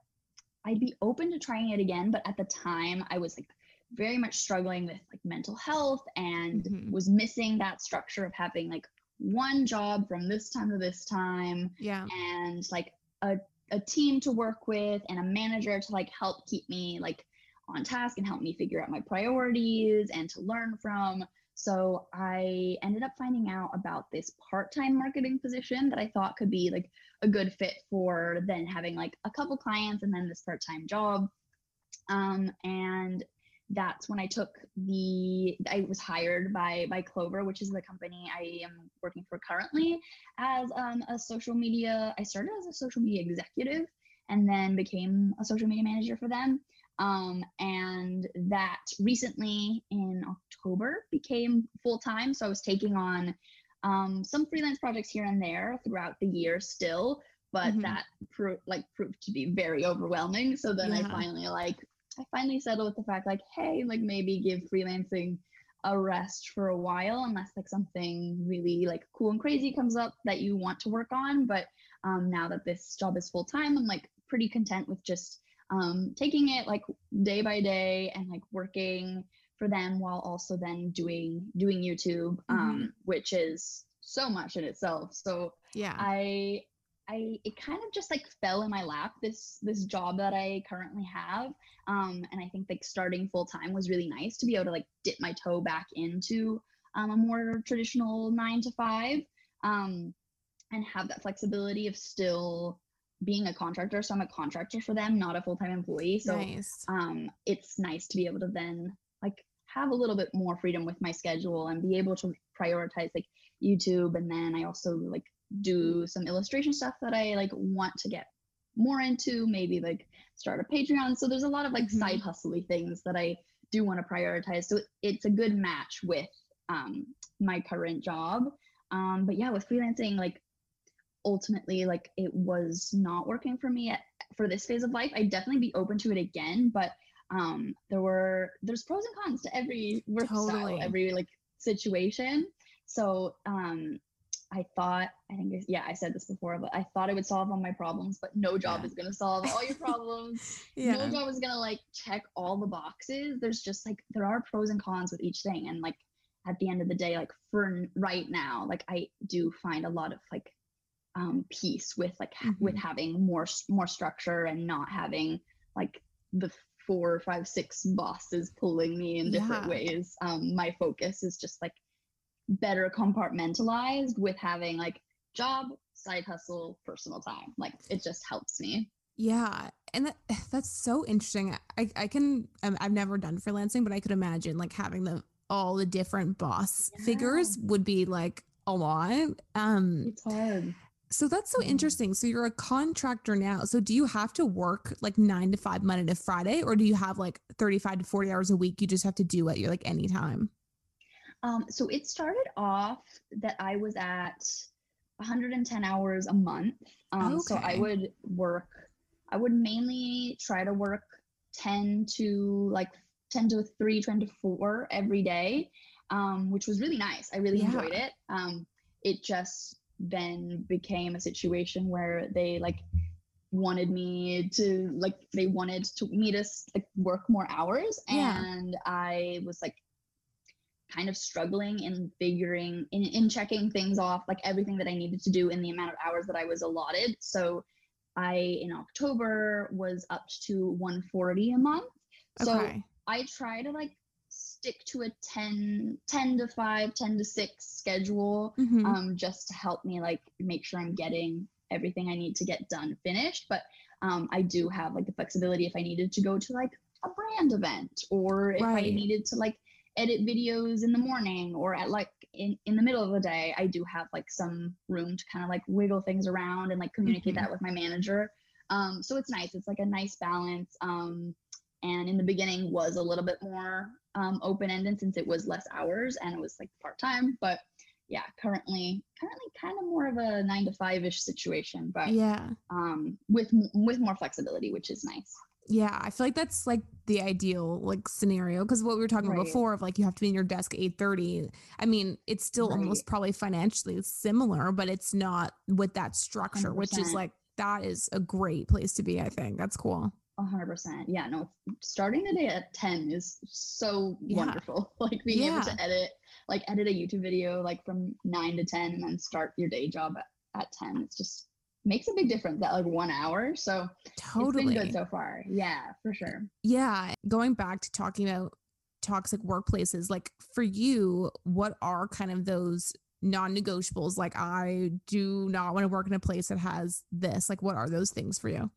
I'd be open to trying it again, but at the time I was like very much struggling with like mental health and Mhm. was missing that structure of having like one job from this time to this time yeah. and like a, a team to work with and a manager to like help keep me like on task and help me figure out my priorities and to learn from so i ended up finding out about this part-time marketing position that i thought could be like a good fit for then having like a couple clients and then this part-time job um, and that's when I took the I was hired by by Clover, which is the company I am working for currently as um, a social media. I started as a social media executive and then became a social media manager for them. Um, and that recently in October became full time. So I was taking on um, some freelance projects here and there throughout the year still, but Mhm. that pro- like proved to be very overwhelming. So then I finally like I finally settled with the fact like, hey, like maybe give freelancing a rest for a while unless like something really like cool and crazy comes up that you want to work on. But um, now that this job is full time, I'm like pretty content with just um, taking it like day by day and like working for them while also then doing doing YouTube, um, which is so much in itself. So Yeah. I I it kind of just like fell in my lap this this job that I currently have. Um and I think like starting full time was really nice to be able to like dip my toe back into um, a more traditional 9 to 5 um and have that flexibility of still being a contractor so I'm a contractor for them not a full-time employee. So nice. um, it's nice to be able to then like have a little bit more freedom with my schedule and be able to prioritize like YouTube. And then I also like do some illustration stuff that I like want to get more into maybe like start a Patreon. So there's a lot of like Mhm. side hustly things that I do want to prioritize. So it's a good match with um, my current job. Um, but yeah with freelancing like ultimately like it was not working for me at, for this phase of life i'd definitely be open to it again but um there were there's pros and cons to every work Totally. style every like situation so um i thought i think yeah i said this before but i thought it would solve all my problems but no job Yeah. is going to solve all your *laughs* problems Yeah. no job is gonna like check all the boxes. There's just like there are pros and cons with each thing, and like at the end of the day, like for right now, like I do find a lot of like um peace with like ha- with having more more structure and not having like the four, five, six bosses pulling me in different Yeah. ways. Um, my focus is just like better compartmentalized with having like job, side hustle, personal time. Like it just helps me. Yeah, and that, *sighs* that's so interesting. I I can um, I've never done freelancing, but I could imagine like having the all the different boss Yeah. figures would be like a lot. Um It's hard. So that's so interesting. So you're a contractor now. So do you have to work like 9 to 5 Monday to Friday or do you have like 35 to 40 hours a week you just have to do at your like anytime? Um, so it started off that I was at 110 hours a month. Um, So I would work, I would mainly try to work 10 to like 10 to 3, 10 to 4 every day, um, which was really nice. I really enjoyed it. Um, it just then became a situation where they like wanted me to like they wanted to me to like work more hours Yeah. and i was like kind of struggling in figuring in, in checking things off like everything that i needed to do in the amount of hours that i was allotted so i in october was up to 140 a month so Okay. i try to like stick to a 10 10 to 5 10 to 6 schedule Mhm. um, just to help me like make sure I'm getting everything I need to get done finished. But um, I do have like the flexibility if I needed to go to like a brand event or if I needed to like edit videos in the morning or at like in, in the middle of the day, I do have like some room to kind of like wiggle things around and like communicate Mhm. that with my manager. Um, so it's nice. It's like a nice balance. Um, and in the beginning was a little bit more um, open-ended since it was less hours and it was like part-time, but yeah, currently currently kind of more of a nine to five ish situation, but yeah. um, with with more flexibility, which is nice. Yeah, I feel like that's like the ideal like scenario because what we were talking about before of like you have to be in your desk 8:30. I mean, it's still almost probably financially similar, but it's not with that structure, which is like that is a great place to be, I think. That's cool. A hundred percent. Yeah, no, starting the day at ten is so Yeah. wonderful. *laughs* Like being able to edit, like edit a YouTube video like from nine to ten, and then start your day job at, at ten. It's just makes a big difference that like one hour. So Totally. it's been good so far. Yeah, for sure. Yeah, going back to talking about toxic workplaces, like for you, what are kind of those non-negotiables? Like I do not want to work in a place that has this. Like what are those things for you?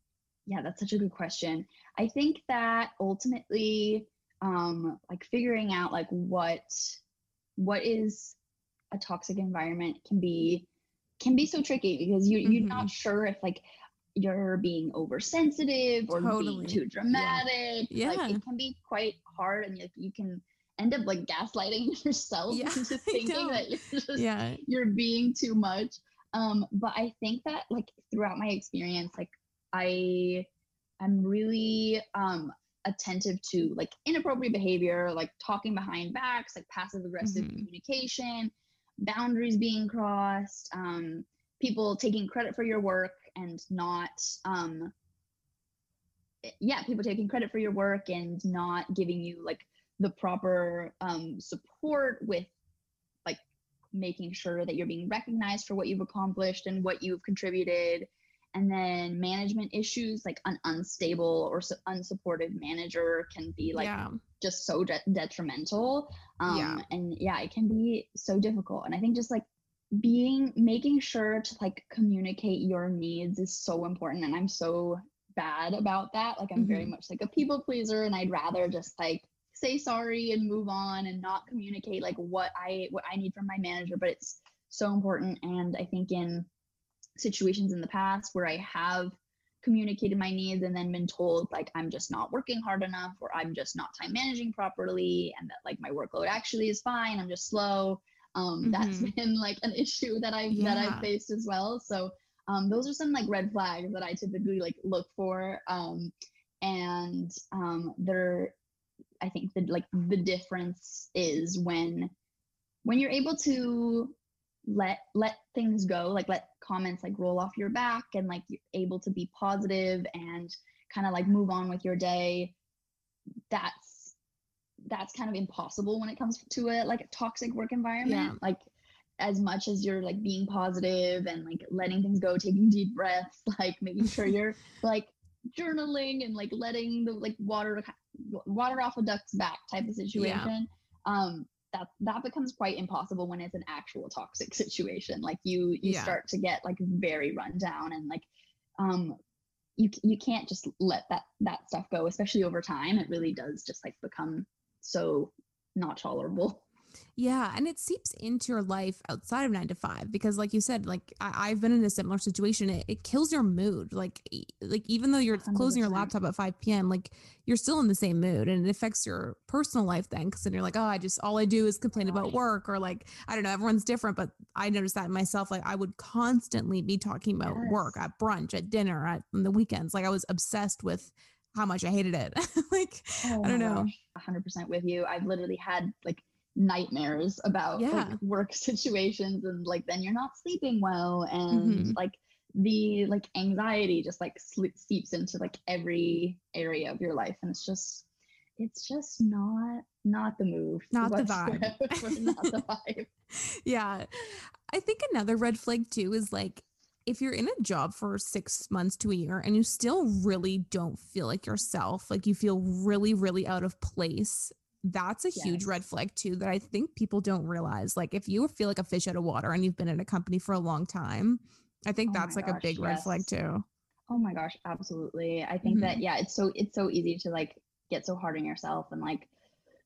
Yeah, that's such a good question. I think that ultimately, um, like figuring out like what what is a toxic environment can be can be so tricky because you you're not sure if like you're being oversensitive or Totally. being too dramatic. Yeah. Like it can be quite hard and like you can end up like gaslighting *laughs* yourself Yeah, into *laughs* thinking that you're just Yeah. you're being too much um but i think that like throughout my experience like i am really um attentive to like inappropriate behavior like talking behind backs like passive aggressive Mhm. communication boundaries being crossed um people taking credit for your work and not um yeah people taking credit for your work and not giving you like the proper um support with like making sure that you're being recognized for what you've accomplished and what you've contributed and then management issues like an unstable or su- unsupportive manager can be like yeah. just so de- detrimental um Yeah. and yeah it can be so difficult and i think just like being making sure to like communicate your needs is so important and i'm so bad about that like i'm very Mhm. much like a people pleaser and i'd rather just like say sorry and move on and not communicate like what i what i need from my manager but it's so important and i think in situations in the past where i have communicated my needs and then been told like i'm just not working hard enough or i'm just not time managing properly and that like my workload actually is fine i'm just slow um that's Mhm. *laughs* been like an issue that i've that i've faced as well so um those are some like red flags that i typically like look for um and um they're i think the like the difference is when when you're able to let let things go like let comments like roll off your back and like you're able to be positive and kind of like move on with your day. That's that's kind of impossible when it comes to a like a toxic work environment. Like as much as you're like being positive and like letting things go taking deep breaths *laughs* like making sure *laughs* you're like journaling and like letting the like water water off a duck's back type of situation um that that becomes quite impossible when it's an actual toxic *laughs* situation. Like you you Yeah. start to get like very run down and like um you you can't just let that that stuff go especially over time. It really does just like become so not tolerable Yeah, and it seeps into your life outside of nine to five because, like you said, like I, have been in a similar situation. It, it kills your mood. Like, like even though you're 100%. closing your laptop at five p.m., like you're still in the same mood, and it affects your personal life then. Because then you're like, oh, I just all I do is complain about work, or like I don't know, everyone's different, but I noticed that myself. Like I would constantly be talking about yes. work at brunch, at dinner, at on the weekends. Like I was obsessed with how much I hated it. *laughs* like oh I don't oh, know. hundred percent with you. I've literally had like nightmares about yeah. like, work *laughs* situations and like then you're not sleeping well and mm-hmm. like the like anxiety just like sleep, seeps into like every area of your life and it's just it's just not not the move not the *laughs* vibe not the *laughs* vibe yeah i think another red flag too is like if you're in a job for six months to a year and you still really don't feel like yourself like you feel really really out of place that's a yes. huge red flag too that I think people don't realize. Like if you feel like a fish out of water and you've been in a company for a long time, I think oh that's like gosh, a big yes. red flag too. Oh my gosh, absolutely. I think mm-hmm. that yeah, it's so it's so easy to like get so hard on yourself and like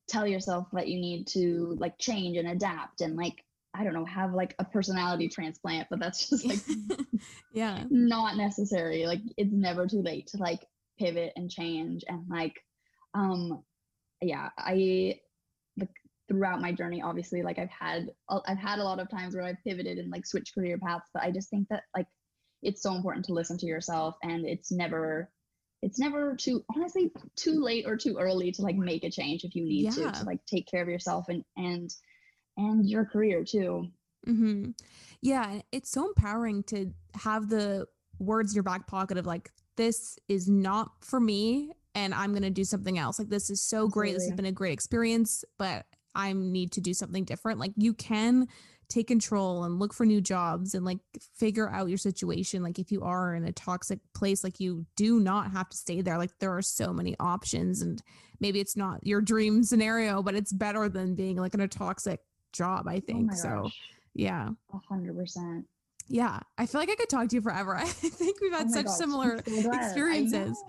tell yourself that you need to like change and adapt and like I don't know, have like a personality transplant, but that's *laughs* just like *laughs* yeah, not necessary. Like it's never too late to like pivot and change and like um yeah, I like throughout my journey, obviously, like I've had I've had a lot of times where I've pivoted and like switched career paths, but I just think that like it's so important to listen to yourself, and it's never it's never too honestly too late or too early to like make a change if you need yeah. to to like take care of yourself and and and your career too. Mm-hmm. Yeah, it's so empowering to have the words in your back pocket of like this is not for me and I'm going to do something else. Like, this is so great. This has been a great experience, but I need to do something different. Like, you can take control and look for new jobs and like figure out your situation. Like, if you are in a toxic place, like, you do not have to stay there. Like, there are so many options, and maybe it's not your dream scenario, but it's better than being like in a toxic job, I oh think. Oh so, yeah. A hundred percent. Yeah, I feel like I could talk to you forever. *laughs* I think we've had oh such gosh, similar so experiences.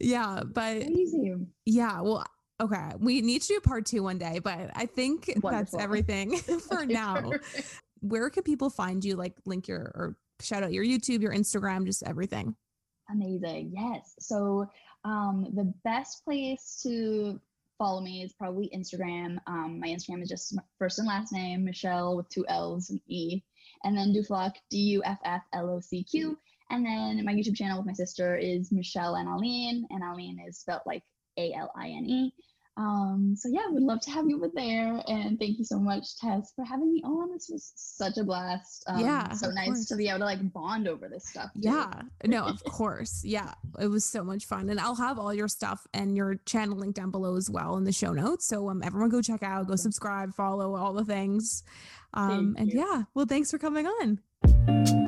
Yeah, but Crazy. yeah, well, okay, we need to do part two one day, but I think Wonderful. that's everything *laughs* *laughs* for now. Where can people find you? Like, link your or shout out your YouTube, your Instagram, just everything. Amazing. Yes. So, um, the best place to follow me is probably Instagram. Um, my Instagram is just first and last name, Michelle with two L's and E and then Dufflocq, D U F F L O C Q. And then my YouTube channel with my sister is Michelle and Aline, and Aline is spelled like A L I N E. Um, so yeah, would love to have you over there. And thank you so much, Tess, for having me on. This was such a blast. Um, yeah. So nice course. to be able to like bond over this stuff. Too. Yeah. No, of course. Yeah. It was so much fun. And I'll have all your stuff and your channel link down below as well in the show notes. So um everyone go check out, go subscribe, follow all the things. Um and yeah, well thanks for coming on.